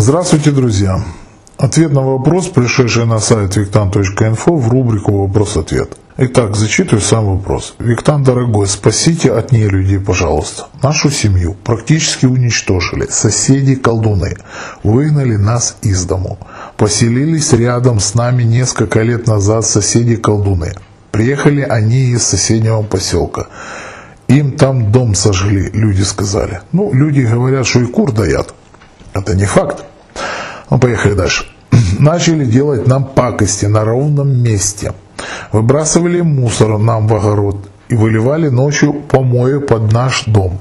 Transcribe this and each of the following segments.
Здравствуйте, друзья! Ответ на вопрос, пришедший на сайт виктан.инфо в рубрику «Вопрос-ответ». Итак, зачитываю сам вопрос. Виктан, дорогой, спасите от нее людей, пожалуйста. Нашу семью практически уничтожили. Соседи колдуны выгнали нас из дому. Поселились рядом с нами несколько лет назад соседи колдуны. Приехали они из соседнего поселка. Им там дом сожгли, люди сказали. Ну, люди говорят, что и кур даят. Это не факт. Ну, поехали дальше. Начали делать нам пакости на ровном месте. Выбрасывали мусор нам в огород и выливали ночью помои под наш дом.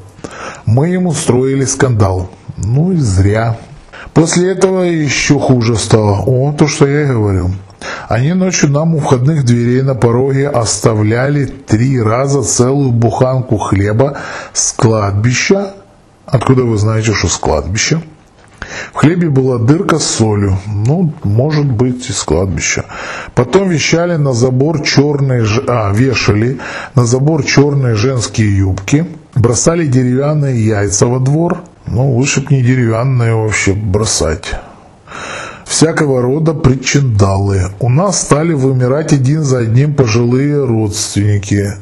Мы им устроили скандал. Ну и зря. После этого еще хуже стало. О, то, что я и говорил. Они ночью нам у входных дверей на пороге оставляли три раза целую буханку хлеба с кладбища. Откуда вы знаете, что с кладбища? В хлебе была дырка с солью, ну, может быть, из кладбища. Потом вещали на забор черные, а, вешали на забор черные женские юбки, бросали деревянные яйца во двор, ну, лучше бы не деревянные вообще бросать всякого рода причиндалы. У нас стали вымирать один за одним пожилые родственники.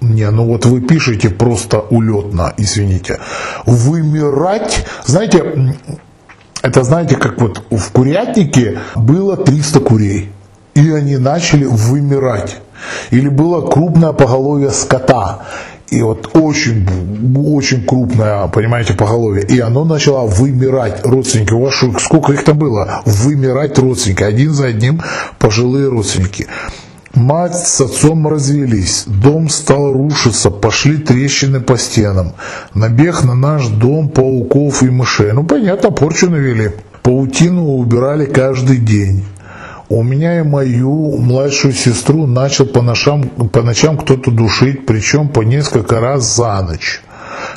Не, ну вот вы пишете просто улетно, извините. Вымирать, знаете, это знаете, как вот в курятнике было 300 курей, и они начали вымирать. Или было крупное поголовье скота, и вот очень, очень крупное, понимаете, поголовье, и оно начало вымирать, родственники, у вас сколько их там было, вымирать родственники, один за одним пожилые родственники. Мать с отцом развелись, дом стал рушиться, пошли трещины по стенам. Набег на наш дом пауков и мышей. Ну, понятно, порчу навели. Паутину убирали каждый день. У меня и мою младшую сестру начал по, ночам, по ночам кто-то душить, причем по несколько раз за ночь.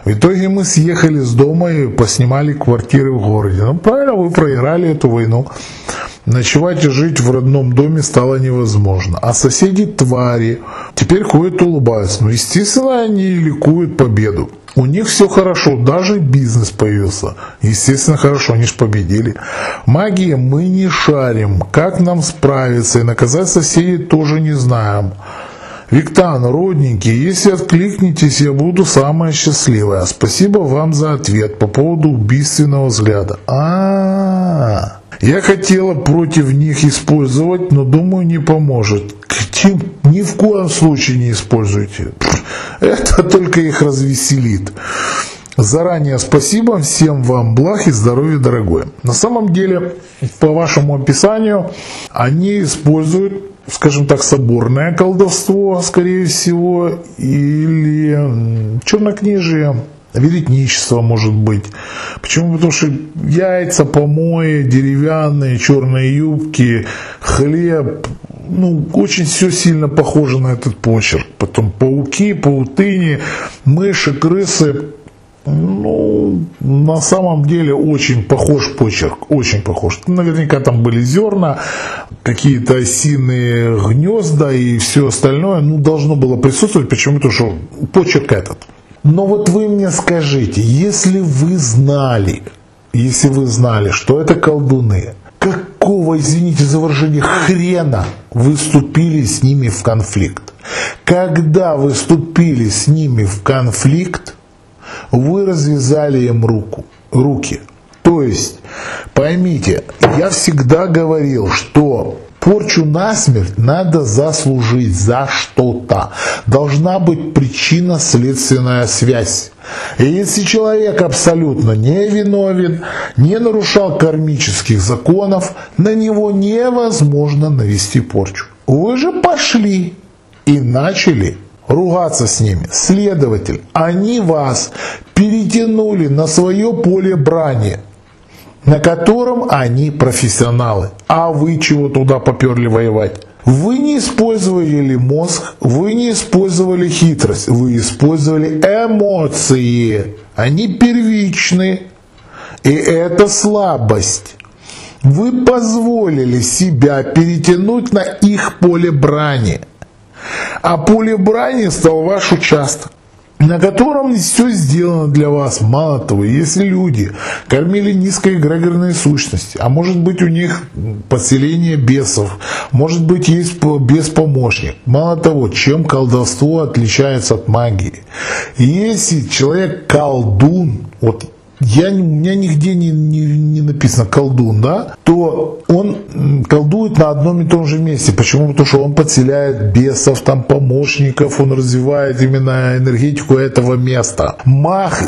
В итоге мы съехали с дома и поснимали квартиры в городе. Ну, правильно, вы проиграли эту войну. Ночевать и жить в родном доме стало невозможно. А соседи твари. Теперь ходят улыбаются. Ну, естественно, они ликуют победу. У них все хорошо, даже бизнес появился. Естественно, хорошо, они же победили. Магия мы не шарим. Как нам справиться и наказать соседей тоже не знаем. Виктан, родненький, если откликнетесь, я буду самая счастливая. Спасибо вам за ответ по поводу убийственного взгляда. А, -а, -а. Я хотела против них использовать, но думаю, не поможет. Тим, ни в коем случае не используйте. Это только их развеселит. Заранее спасибо, всем вам благ и здоровья, дорогое. На самом деле, по вашему описанию, они используют, скажем так, соборное колдовство, скорее всего, или чернокнижие веретничество может быть. Почему? Потому что яйца, помои, деревянные, черные юбки, хлеб, ну, очень все сильно похоже на этот почерк. Потом пауки, паутыни, мыши, крысы. Ну, на самом деле очень похож почерк, очень похож. Наверняка там были зерна, какие-то осиные гнезда и все остальное, ну, должно было присутствовать, почему-то, что почерк этот. Но вот вы мне скажите, если вы знали, если вы знали, что это колдуны, какого, извините за выражение, хрена вы вступили с ними в конфликт? Когда вы вступили с ними в конфликт, вы развязали им руку, руки. То есть, поймите, я всегда говорил, что порчу насмерть надо заслужить за что-то. Должна быть причинно-следственная связь. И если человек абсолютно не виновен, не нарушал кармических законов, на него невозможно навести порчу. Вы же пошли и начали ругаться с ними. Следователь, они вас перетянули на свое поле брани на котором они профессионалы. А вы чего туда поперли воевать? Вы не использовали мозг, вы не использовали хитрость, вы использовали эмоции. Они первичны. И это слабость. Вы позволили себя перетянуть на их поле брани. А поле брани стал ваш участок. На котором все сделано для вас. Мало того, если люди кормили низкоэгрегорные сущности, а может быть у них поселение бесов, может быть есть бес-помощник. Мало того, чем колдовство отличается от магии. Если человек колдун, вот я, у меня нигде не, не, не написано колдун, да, то он колдует на одном и том же месте. Почему? Потому что он подселяет бесов, там помощников, он развивает именно энергетику этого места. Мах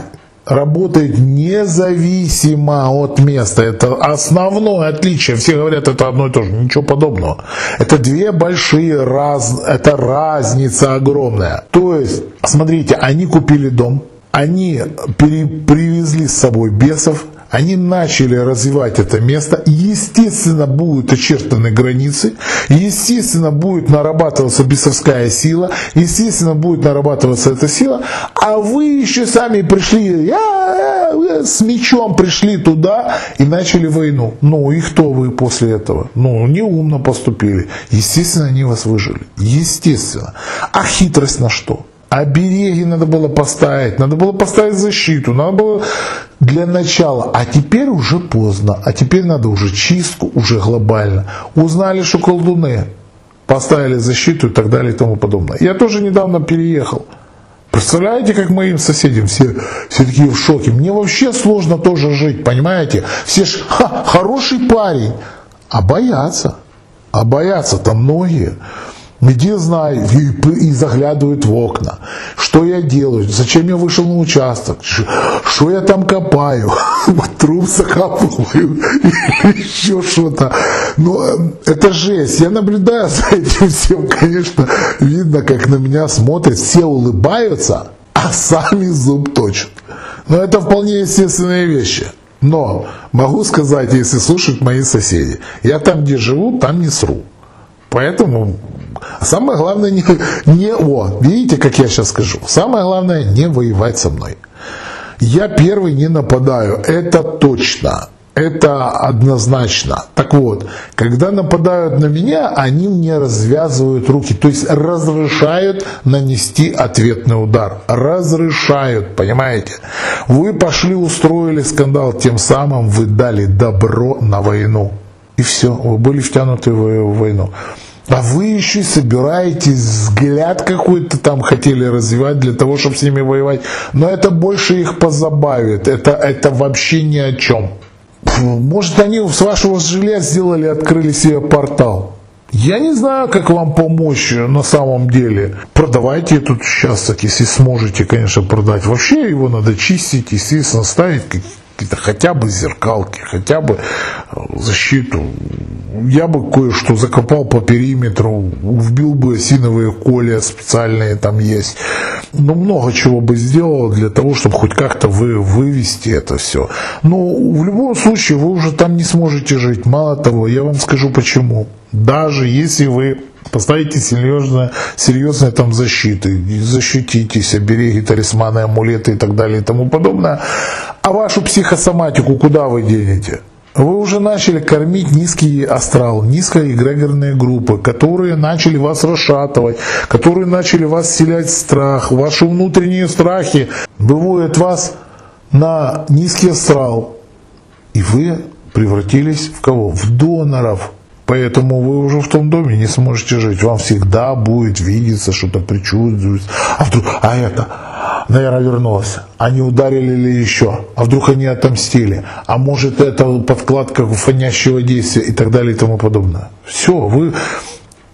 работает независимо от места. Это основное отличие. Все говорят, это одно и то же. Ничего подобного. Это две большие раз, это разница огромная. То есть, смотрите, они купили дом, они привезли с собой бесов, они начали развивать это место, естественно, будут очертаны границы, естественно, будет нарабатываться бесовская сила, естественно, будет нарабатываться эта сила, а вы еще сами пришли, я, я, с мечом пришли туда и начали войну. Ну и кто вы после этого? Ну, неумно поступили. Естественно, они вас выжили. Естественно. А хитрость на что? Обереги надо было поставить, надо было поставить защиту, надо было для начала. А теперь уже поздно, а теперь надо уже чистку, уже глобально. Узнали, что колдуны поставили защиту и так далее и тому подобное. Я тоже недавно переехал. Представляете, как моим соседям все, все такие в шоке. Мне вообще сложно тоже жить, понимаете? Все ж ха, хороший парень, а боятся. А боятся там многие. Где знаю, и, заглядывают в окна. Что я делаю? Зачем я вышел на участок? Что я там копаю? Труп закапываю еще что-то. Но э, это жесть. Я наблюдаю за этим всем, конечно, видно, как на меня смотрят, все улыбаются, а сами зуб точат. Но это вполне естественные вещи. Но могу сказать, если слушают мои соседи, я там, где живу, там не сру. Поэтому самое главное не, не о, видите, как я сейчас скажу, самое главное не воевать со мной. Я первый не нападаю, это точно. Это однозначно. Так вот, когда нападают на меня, они мне развязывают руки, то есть разрешают нанести ответный удар. Разрешают, понимаете? Вы пошли, устроили скандал, тем самым вы дали добро на войну. И все, вы были втянуты в войну. А вы еще собираетесь взгляд какой-то там хотели развивать для того, чтобы с ними воевать. Но это больше их позабавит. Это, это вообще ни о чем. Может, они с вашего жилья сделали, открыли себе портал. Я не знаю, как вам помочь на самом деле. Продавайте этот участок, если сможете, конечно, продать. Вообще его надо чистить, естественно, ставить какие-то хотя бы зеркалки, хотя бы э, защиту. Я бы кое-что закопал по периметру, вбил бы осиновые колия специальные там есть. Ну, много чего бы сделал для того, чтобы хоть как-то вы, вывести это все. Но в любом случае вы уже там не сможете жить. Мало того, я вам скажу почему. Даже если вы Поставите серьезно, серьезные там защиты, защититесь, обереги, талисманы, амулеты и так далее и тому подобное. А вашу психосоматику куда вы денете? Вы уже начали кормить низкий астрал, низкоэгрегорные группы, которые начали вас расшатывать, которые начали вас вселять в страх. Ваши внутренние страхи выводят вас на низкий астрал. И вы превратились в кого? В доноров. Поэтому вы уже в том доме не сможете жить. Вам всегда будет видеться, что-то причудится. А вдруг, а это, наверное, вернулся. Они ударили ли еще? А вдруг они отомстили? А может это подкладка фонящего действия и так далее и тому подобное. Все, вы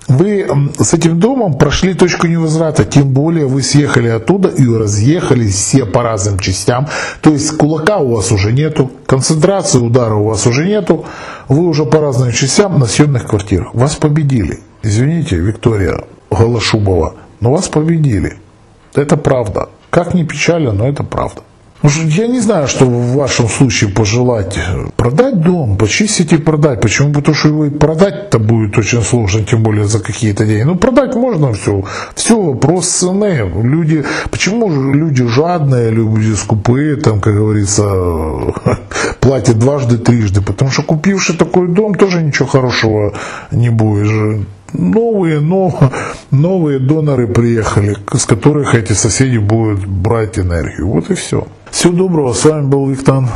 вы с этим домом прошли точку невозврата, тем более вы съехали оттуда и разъехались все по разным частям. То есть кулака у вас уже нету, концентрации удара у вас уже нету, вы уже по разным частям на съемных квартирах. Вас победили. Извините, Виктория Голошубова, но вас победили. Это правда. Как ни печально, но это правда. Я не знаю, что в вашем случае пожелать. Продать дом, почистить и продать. Почему? Потому что его продать-то будет очень сложно, тем более за какие-то деньги. Ну, продать можно все. Все вопрос цены. Люди, почему люди жадные, люди скупые, там, как говорится, платят дважды, трижды? Потому что купивший такой дом тоже ничего хорошего не будешь новые, но, новые доноры приехали, с которых эти соседи будут брать энергию. Вот и все. Всего доброго, с вами был Виктан.